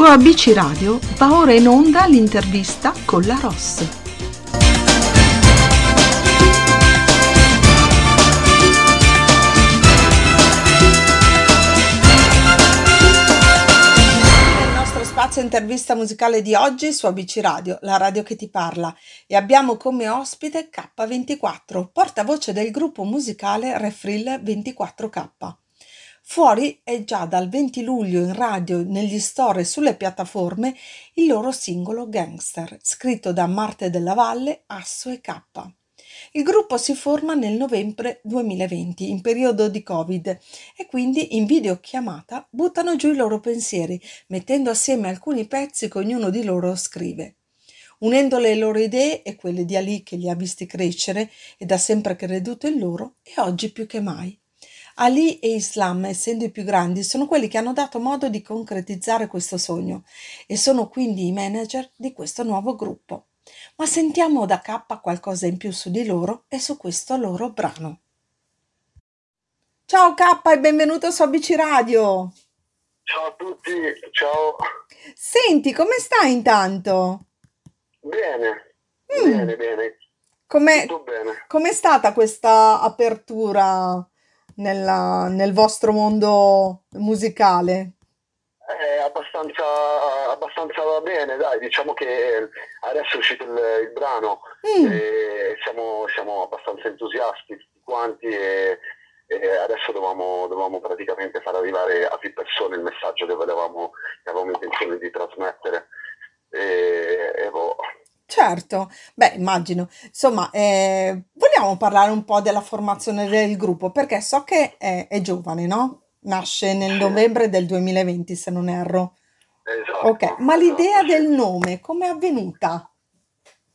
Su ABC Radio va ora in onda l'intervista con la Ross. Spazio intervista musicale di oggi su ABC Radio, la radio che ti parla, e abbiamo come ospite K24, portavoce del gruppo musicale Refrill 24K. Fuori è già dal 20 luglio in radio, negli store e sulle piattaforme il loro singolo Gangster, scritto da Marte della Valle, Asso e K. Il gruppo si forma nel novembre 2020, in periodo di Covid, e quindi in videochiamata buttano giù i loro pensieri, mettendo assieme alcuni pezzi che ognuno di loro scrive. Unendo le loro idee e quelle di Ali che li ha visti crescere ed ha sempre creduto in loro, e oggi più che mai. Ali e Islam, essendo i più grandi, sono quelli che hanno dato modo di concretizzare questo sogno e sono quindi i manager di questo nuovo gruppo. Ma sentiamo da K qualcosa in più su di loro e su questo loro brano. Ciao K e benvenuto su ABC Radio. Ciao a tutti, ciao. Senti, come stai intanto? Bene, Mm. bene, bene, Come tutto bene. com'è stata questa apertura nella- nel vostro mondo musicale? È abbastanza, abbastanza bene, dai, diciamo che adesso è uscito il, il brano Mm. e siamo, siamo abbastanza entusiasti tutti quanti e, e adesso dovevamo, dovevamo praticamente far arrivare a più persone il messaggio che volevamo, che avevamo intenzione di trasmettere. E, e boh, Certo, beh, immagino. Insomma, eh, vogliamo parlare un po' della formazione del gruppo, perché so che è, è giovane, no? Nasce nel novembre del 2020, se non erro. Ok, esatto, ma l'idea esatto, del sì. nome, come è avvenuta?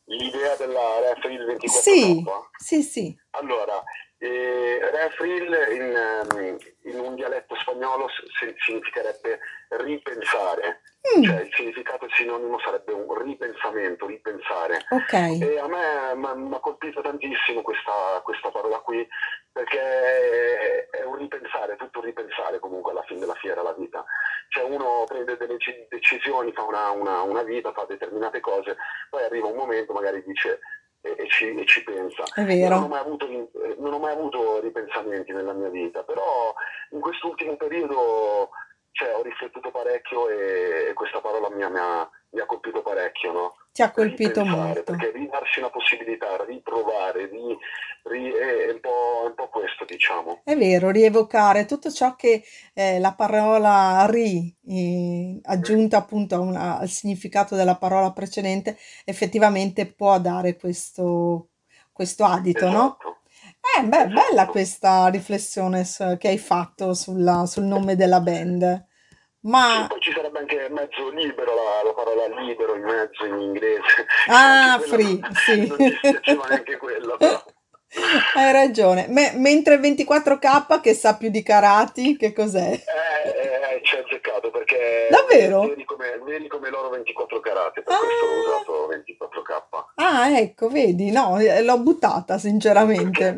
L'idea della Referil 24K? Sì, sì, sì. Allora, eh, Refril in, ehm, in un dialetto spagnolo si- significherebbe ripensare, Mm, cioè il significato sinonimo sarebbe un ripensamento, ripensare. ok, E a me mi ha colpito tantissimo questa, questa parola qui perché è, è un ripensare, tutto un ripensare comunque alla fine della fiera la vita. Cioè uno prende delle ci- decisioni, fa una, una- una vita, fa determinate cose, poi arriva un momento, magari dice e, ci, e ci pensa. non ho avuto, eh, non ho mai avuto ripensamenti nella mia vita, però in quest'ultimo periodo cioè, ho riflettuto parecchio e, questa parola mi ha, mi ha- mi ha colpito parecchio, no? Ti ha colpito Ripensare, molto. perché ridarsi una possibilità, riprovare, ri- ri- è, un po', un po' questo, diciamo. È vero, rievocare tutto ciò che eh, la parola ri, eh, aggiunta appunto una- al significato della parola precedente, effettivamente può dare questo, questo adito, no? Esatto, Eh, beh, bella esatto. questa riflessione che hai fatto sulla- sul nome della band. Sì, Ma, poi ci sarebbe anche mezzo libero, la, la parola libero in mezzo in inglese, ah, free, non, sì. non ci spiaceva neanche quella, però. Hai ragione. Me- mentre 24K che sa più di karate, che cos'è? Eh, eh, ci ha azzeccato perché Davvero? veri come, l'oro 24 carati, per questo ho Ah, usato 24K. ah, ecco, vedi, no, eh, l'ho buttata sinceramente.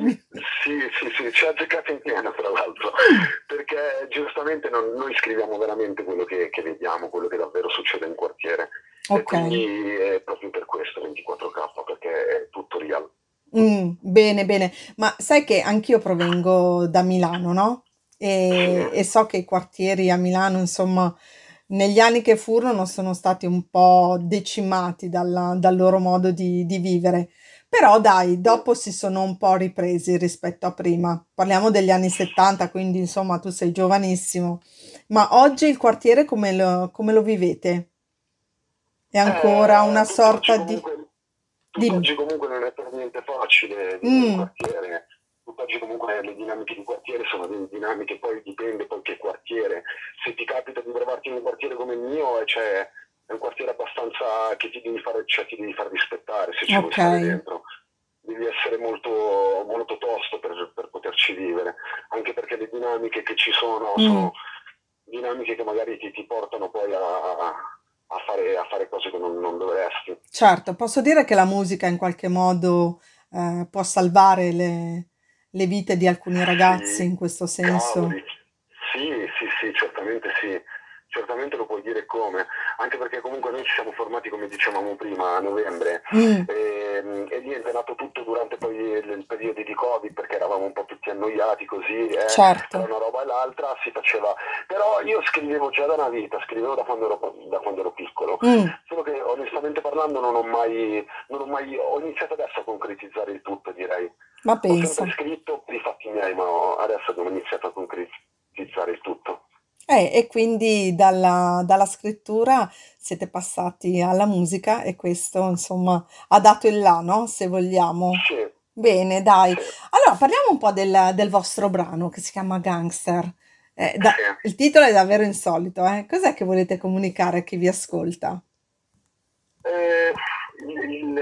Sì, sì, sì, ci ha azzeccato in pieno tra l'altro, perché giustamente non- noi scriviamo veramente quello che, che vediamo, quello che davvero succede in quartiere e ok. quindi è proprio per questo 24K, perché è tutto real. Mm, bene, bene. Ma sai che anch'io provengo da Milano, no? E, e so che i quartieri a Milano, insomma, negli anni che furono sono stati un po' decimati dalla- dal loro modo di, di vivere. Però dai, dopo si sono un po' ripresi rispetto a prima. Parliamo degli anni 70, quindi insomma tu sei giovanissimo. Ma oggi il quartiere come lo, come lo vivete? È ancora una Eh, tutt'oggi sorta di... comunque, Dimmi. tutt'oggi comunque non è per niente facile vivere in Mm, quartiere. Tutt'oggi comunque le dinamiche di quartiere sono delle dinamiche, poi dipende poi che quartiere. Se ti capita di trovarti in un quartiere come il mio, eh, cioè, è un quartiere abbastanza che ti devi fare, cioè, ti devi far rispettare se ci vuoi stare dentro. Devi essere molto, molto tosto per, per poterci vivere, anche perché le dinamiche che ci sono Mm. sono dinamiche che magari ti, ti portano poi a, a fare, a fare cose che non, non dovresti. Certo, posso dire che la musica in qualche modo eh, può salvare le, le vite di alcuni ragazzi Sì, in questo senso. cavoli. Sì, sì, sì, certamente sì. certamente lo puoi dire come, anche perché comunque noi ci siamo formati come dicevamo prima a novembre Mm, e, e niente, è nato tutto durante poi il, il periodo di Covid perché eravamo un po' tutti annoiati così, eh, certo. una roba e l'altra si faceva, però io scrivevo già da una vita, scrivevo da quando ero, da quando ero piccolo, Mm, solo che onestamente parlando non ho mai, non ho mai, ho iniziato adesso a concretizzare il tutto direi, ma ho pensa. sempre scritto per i fatti miei ma ho- adesso abbiamo iniziato a concretizzare il tutto. Eh, e quindi dalla, dalla scrittura siete passati alla musica e questo, insomma, ha dato il là, no? Se vogliamo. Sì, Bene, dai. sì, Allora, parliamo un po' del, del vostro brano che si chiama Gangster. Eh, da- sì. il titolo è davvero insolito, eh? Cos'è che volete comunicare a chi vi ascolta? Eh, il, il,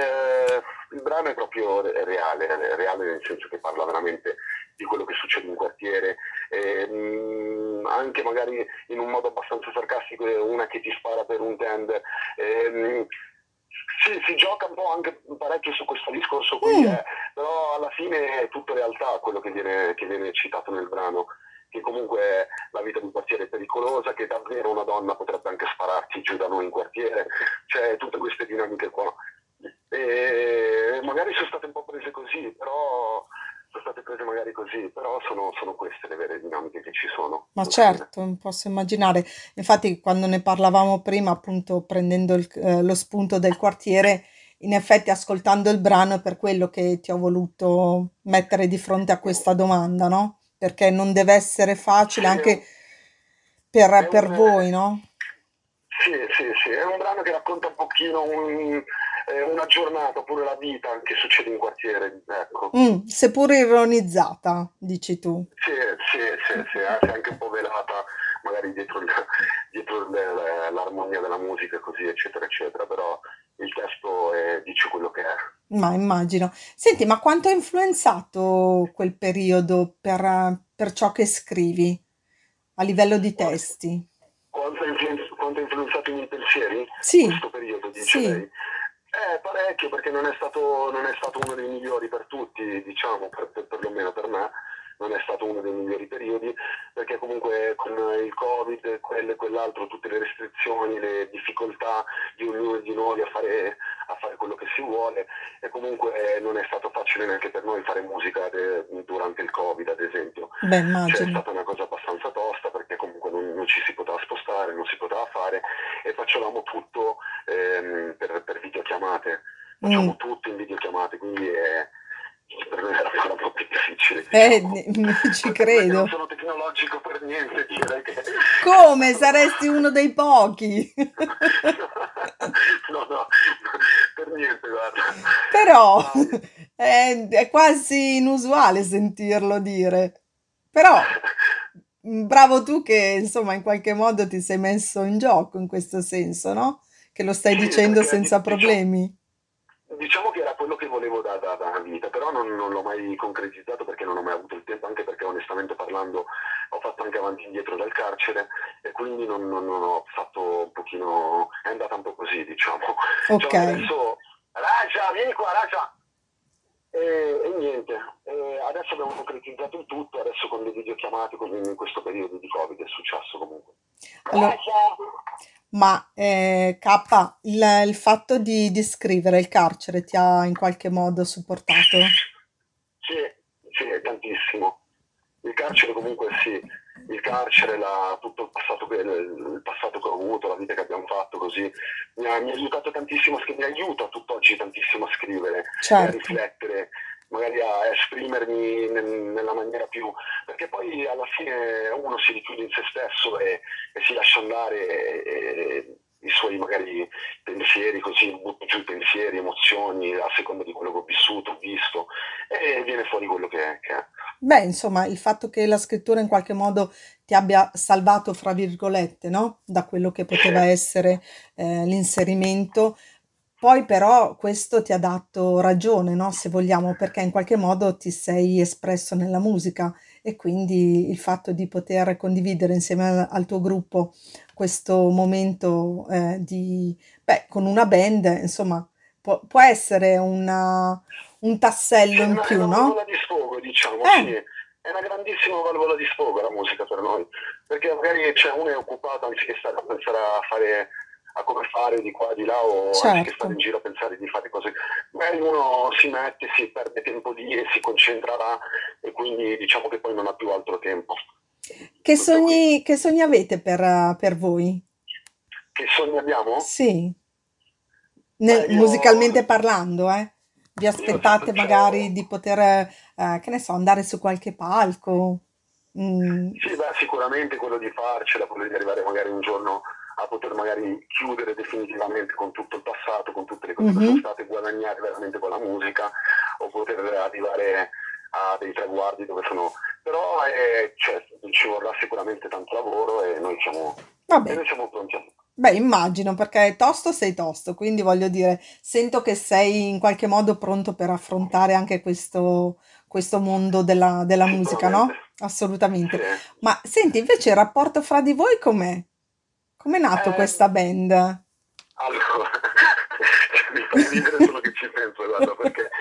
il brano è proprio reale, reale nel senso che parla veramente di quello che succede in quartiere, e, mh, anche magari in un modo abbastanza sarcastico, è una che ti spara per un tender. e, mh, sì, si gioca un po' anche parecchio su questo discorso qui, Mm, eh, però alla fine è tutto realtà quello che viene, che viene citato nel brano, che comunque la vita di un quartiere è pericolosa, che davvero una donna potrebbe anche spararti giù da noi in quartiere, cioè tutte queste dinamiche qua. E magari sono state un po' prese così, però sono state prese magari così, però sono, sono queste le vere dinamiche che certo, posso immaginare. Infatti, quando ne parlavamo prima, appunto, prendendo il- eh, lo spunto del quartiere, in effetti, ascoltando il brano, è per quello che ti ho voluto mettere di fronte a questa domanda, no? Perché non deve essere facile anche per, per voi, no? Sì, sì, sì, è un brano che racconta un pochino un- eh, una giornata oppure la vita che succede in quartiere, ecco. Mm, seppur ironizzata, dici tu. Sì, sì, sì, sì, anche anche un po' velata magari dietro, il- dietro il- l'armonia della musica e così, eccetera, eccetera, però il testo è- dice quello che è. Ma immagino. Senti, ma quanto ha influenzato quel periodo per, per ciò che scrivi a livello di testi? Quanto ha influenzato i miei pensieri Sì, questo periodo, dice sì. lei? Eh, parecchio, perché non è stato, non è stato uno dei migliori per tutti, diciamo, per, per- perlomeno per me, non è stato uno dei migliori periodi, perché comunque con il Covid, quello e quell'altro, tutte le restrizioni, le difficoltà di ognuno di noi a fare, a fare quello che si vuole, e comunque non è stato facile neanche per noi fare musica de- durante il Covid, ad esempio. Beh, Cioè è stata una cosa abbastanza tosta perché comunque non, non ci si poteva spostare, non si poteva fare e facevamo tutto ehm, per, per videochiamate, Mm. facciamo tutto in videochiamate, quindi è- per noi era ancora un po' più difficile, Eh, ci me che non credo. sono tecnologico per niente, direi che Come? Saresti uno dei pochi. No, no, per niente, guarda. Però è, è quasi inusuale sentirlo dire. Però mm, bravo tu che insomma in qualche modo ti sei messo in gioco in questo senso, no? Che lo stai Sì, dicendo senza di- diciamo, problemi. Diciamo che era quello che volevo da, da, da vita, però non, non l'ho mai concretizzato perché non ho mai avuto il tempo, anche perché onestamente parlando ho fatto anche avanti e indietro dal carcere e quindi non, non- non ho fatto un pochino, è andata un po' così, diciamo. Ok. che adesso, Raja, vieni qua, Raja! E, e niente, e adesso abbiamo concretizzato il tutto, adesso con le videochiamate, come in questo periodo di Covid è successo comunque. Allora, Raja! Ma eh, K, il, il fatto di, di scrivere il carcere ti ha in qualche modo supportato? Sì, sì, tantissimo. Il carcere comunque sì, il carcere, la- tutto il passato, che, il passato che ho avuto, la vita che abbiamo fatto così, mi ha, mi ha aiutato tantissimo mi aiuta tutt'oggi tantissimo a scrivere e a Certo. riflettere, magari a esprimermi nel- nella maniera più... perché poi alla fine uno si richiude in se stesso e, e si lascia andare e- e i suoi magari pensieri, così butto giù i pensieri, emozioni, a seconda di quello che ho vissuto, ho visto, e viene fuori quello che è. Che è. Beh, insomma, il fatto che la scrittura in qualche modo ti abbia salvato, fra virgolette, no? Da quello che poteva essere eh, l'inserimento, poi però questo ti ha dato ragione, no? Se vogliamo, perché in qualche modo ti sei espresso nella musica e quindi il fatto di poter condividere insieme al, al tuo gruppo questo momento eh, di, beh, con una band, insomma, può, può essere una- un tassello in una, più, una no? valvola di sfogo, diciamo, Eh. sì. è una grandissima valvola di sfogo la musica per noi, perché magari cioè, uno è occupato anziché stare a pensare a fare a come fare di qua di là o certo. anziché stare in giro a pensare di fare cose. Magari uno si mette, si perde tempo lì e si concentrerà e quindi diciamo che poi non ha più altro tempo. Che sogni, che sogni avete per, per, voi? Che sogni abbiamo? Sì, Nel, io... musicalmente parlando, eh? Vi aspettate magari di poter, eh, che ne so, andare su qualche palco? Mm. Sì, beh, sicuramente quello di farcela, quello di arrivare magari un giorno a poter magari chiudere definitivamente con tutto il passato, con tutte le cose mm-hmm. che sono state, guadagnare veramente con la musica o poter arrivare a dei traguardi dove sono... Però eh, cioè, ci vorrà sicuramente tanto lavoro e noi siamo, e noi siamo pronti a Beh, immagino, perché tosto sei tosto, quindi voglio dire, sento che sei in qualche modo pronto per affrontare anche questo, questo mondo della, della musica, no? Assolutamente. Sì. Ma senti, invece il rapporto fra di voi com'è? Com'è nato Eh, questa band? allora, mi fa ridere solo che ci penso, guarda, perché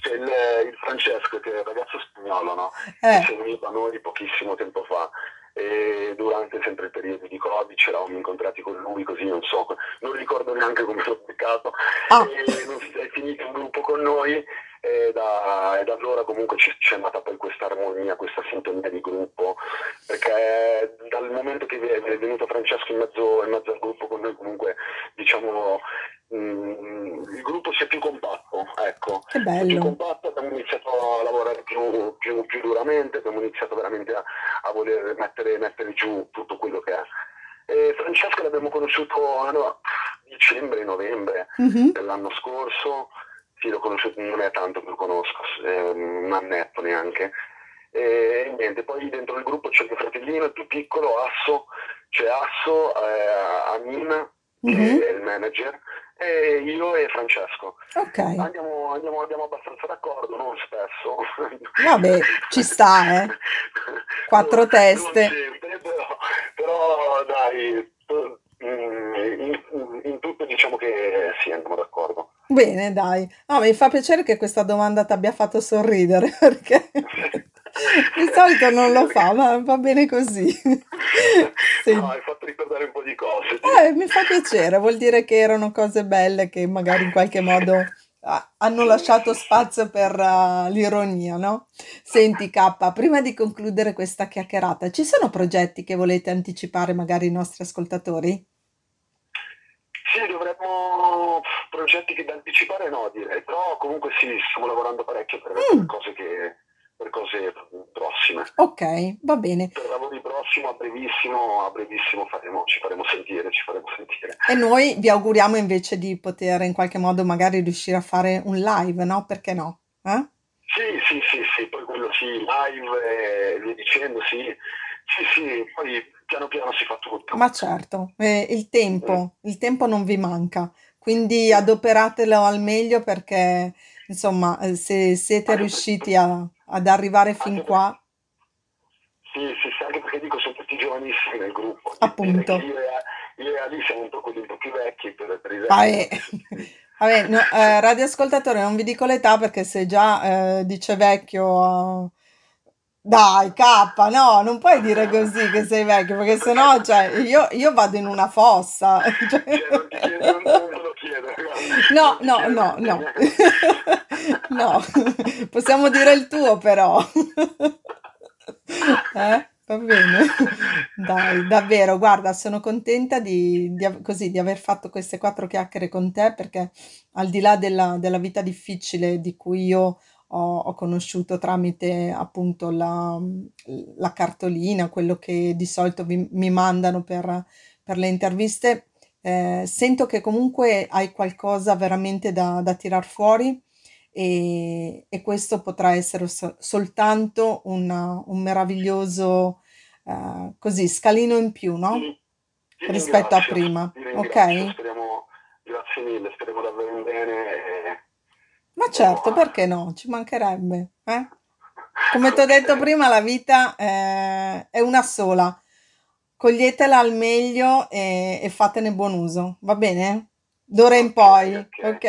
c'è il, il Francesco, che è un ragazzo spagnolo, no? Che Eh, è venuto a noi pochissimo tempo fa e durante sempre il periodo di Covid ci eravamo incontrati con lui, così non so, non ricordo neanche come l'ho beccato, si è finito in gruppo con noi e da, e da allora comunque ci, c'è nata poi questa armonia, questa sintonia di gruppo, perché dal momento che è è venuto Francesco in mezzo, in mezzo al gruppo con noi comunque diciamo mm, il gruppo si è più compatto, ecco, che è più bello. compatto, abbiamo iniziato a lavorare più, più- più duramente, abbiamo iniziato veramente a, a voler mettere, mettere giù tutto quello che è. E Francesco l'abbiamo conosciuto a dicembre, novembre Mhm, dell'anno scorso, sì, l'ho conosciuto, non è tanto che lo conosco, eh, un annetto neanche. E niente, poi dentro il gruppo c'è mio fratellino, il più piccolo, Asso, c'è Asso, eh, Amin, che mhm. è il manager, e io e Francesco. Ok, Andiamo, andiamo, andiamo abbastanza d'accordo, non spesso. vabbè, ci sta, eh? Quattro teste. sempre, però, però dai, mm, in, in tutto diciamo che sì, andiamo d'accordo. Bene, dai. No, mi fa piacere che questa domanda ti abbia fatto sorridere, perché di solito non lo fa, ma va bene così. No, Sì. hai fatto ricordare un po' di cose, Eh, mi fa piacere, vuol dire che erano cose belle che magari in qualche modo ah, hanno lasciato spazio per ah, l'ironia, no? Senti, K, prima di concludere questa chiacchierata, ci sono progetti che volete anticipare magari ai nostri ascoltatori? Sì, dovremmo progetti che da anticipare no, direi, però comunque sì, stiamo lavorando parecchio per, per Mm, cose che, per cose prossime. ok, va bene. Per lavori prossimi, a brevissimo, a brevissimo faremo, ci faremo sentire, ci faremo sentire. E noi vi auguriamo invece di poter in qualche modo magari riuscire a fare un live, no? Perché no? Eh? Sì, sì, sì, sì, poi quello sì, live e via dicendo, sì, sì, sì, poi piano piano si fa tutto. Ma certo, eh, il Mm, tempo, il tempo non vi manca, quindi mm. adoperatelo al meglio perché, insomma, eh, se siete Anche riusciti perché, a- ad arrivare fin anche qua, sì, sì, sì, anche perché dico sono tutti giovanissimi nel gruppo, appunto. io e, io e Ali siamo un po' quelli un po' più vecchi per, per i Vabbè, vecchi. vabbè, no, eh, radioascoltatore, non vi dico l'età perché se già eh, dice vecchio, dai, K, no, non puoi dire così che sei vecchio perché sennò, cioè, io, io vado in una fossa. cioè. Non ti chiedo, non, me lo chiedo, No, no, chiedo no, no, no, possiamo dire il tuo però. Eh? Va bene. Dai, davvero, guarda, sono contenta di, di così, di aver fatto queste quattro chiacchiere con te perché al di là della, della vita difficile di cui io ho, ho conosciuto tramite appunto la, la cartolina, quello che di solito vi- mi mandano per, per le interviste, eh, sento che comunque hai qualcosa veramente da, da tirar fuori e, e questo potrà essere so- soltanto una- un meraviglioso eh, così scalino in più, no? Ti Rispetto a prima, ok? speriamo, grazie mille, speriamo davvero bene Ma certo, perché no? Ci mancherebbe, eh? Come ti ho detto prima, la vita eh, è una sola. Coglietela al meglio e, e fatene buon uso, va bene? D'ora in poi, ok. ok?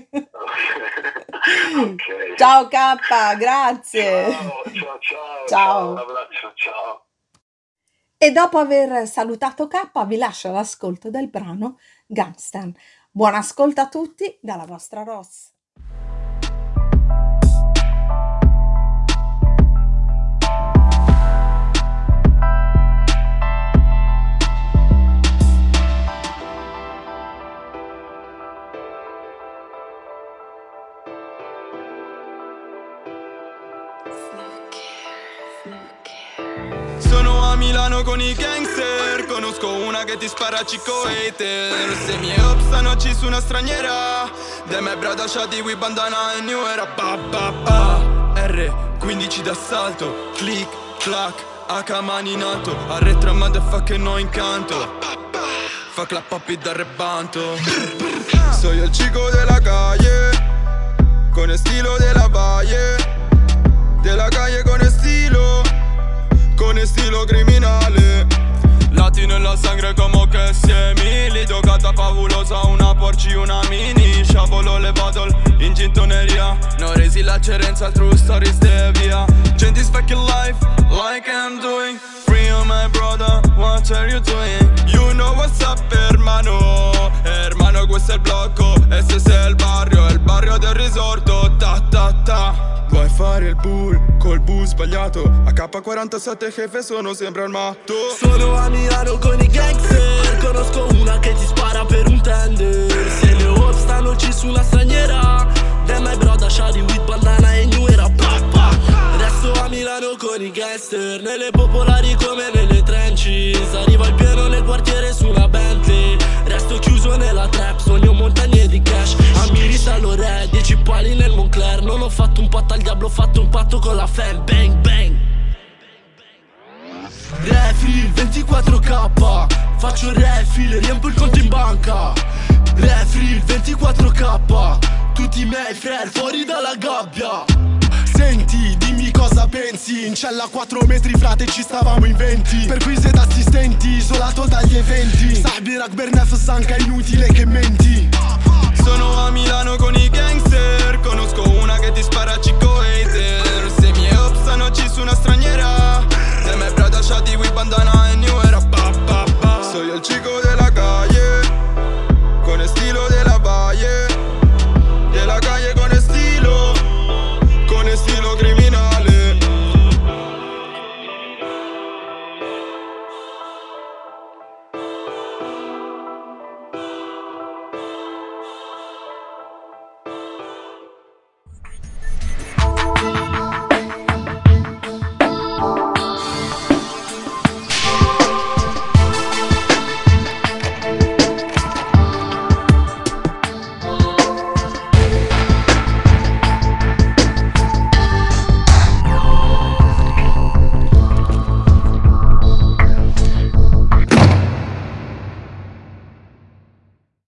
Ok. Ok. Ciao K, grazie. Ciao, ciao, ciao. Ciao. Un abbraccio, ciao. E dopo aver salutato K, vi lascio all'ascolto del brano Gangster. Buon ascolto a tutti dalla vostra Ross. Sono a Milano con i gangster Conosco una che ti spara cicco hater Se mi opstano ci su una straniera De me brada shadi we bandana e new era. Ba ba ba. R 15 d'assalto Click, clack, H mani in alto Arretra motherfucker no incanto. Fa clap up da rebanto. Soy el chico de la calle Con estilo de la valle De la calle con estilo con estilo criminale. Latino en la sangre como che siemi Giocata favolosa, una porci, una mini. Sciavolo le bottle in gintoneria. Non resi la cerenza, true stories de via. Gente fucking life, like I'm doing On my brother, what are you doing? You know what's up hermano. Hermano questo è il blocco, SS è il barrio È il barrio del risorto, ta ta ta. Vuoi fare il bull col bus sbagliato. AK-47 jefe sono sempre armato Sono a Milano con i gangster. Conosco una che ti spara per un tender. Se le hope stanno ci su una straniera Then my brother shadi with bandana e new era pa. Resto a Milano con i gangster. Nelle popolari fatto un patto al diavolo, ho fatto un patto con la fam. Bang bang. Refill 24k Faccio refill, riempio il conto in banca. Refill 24k Tutti i miei frère fuori dalla gabbia. Senti, dimmi cosa pensi. In cella 4 metri frate ci stavamo in 20 Per quiz ed assistenti, isolato dagli eventi. Sabi Bernef stanca inutile che menti sono a Milano con i gangster. Conosco una che ti spara a cicco hater. Se mi obstano ci su una straniera Se me preda shati with bandana e new era pa pa pa. Soy il chico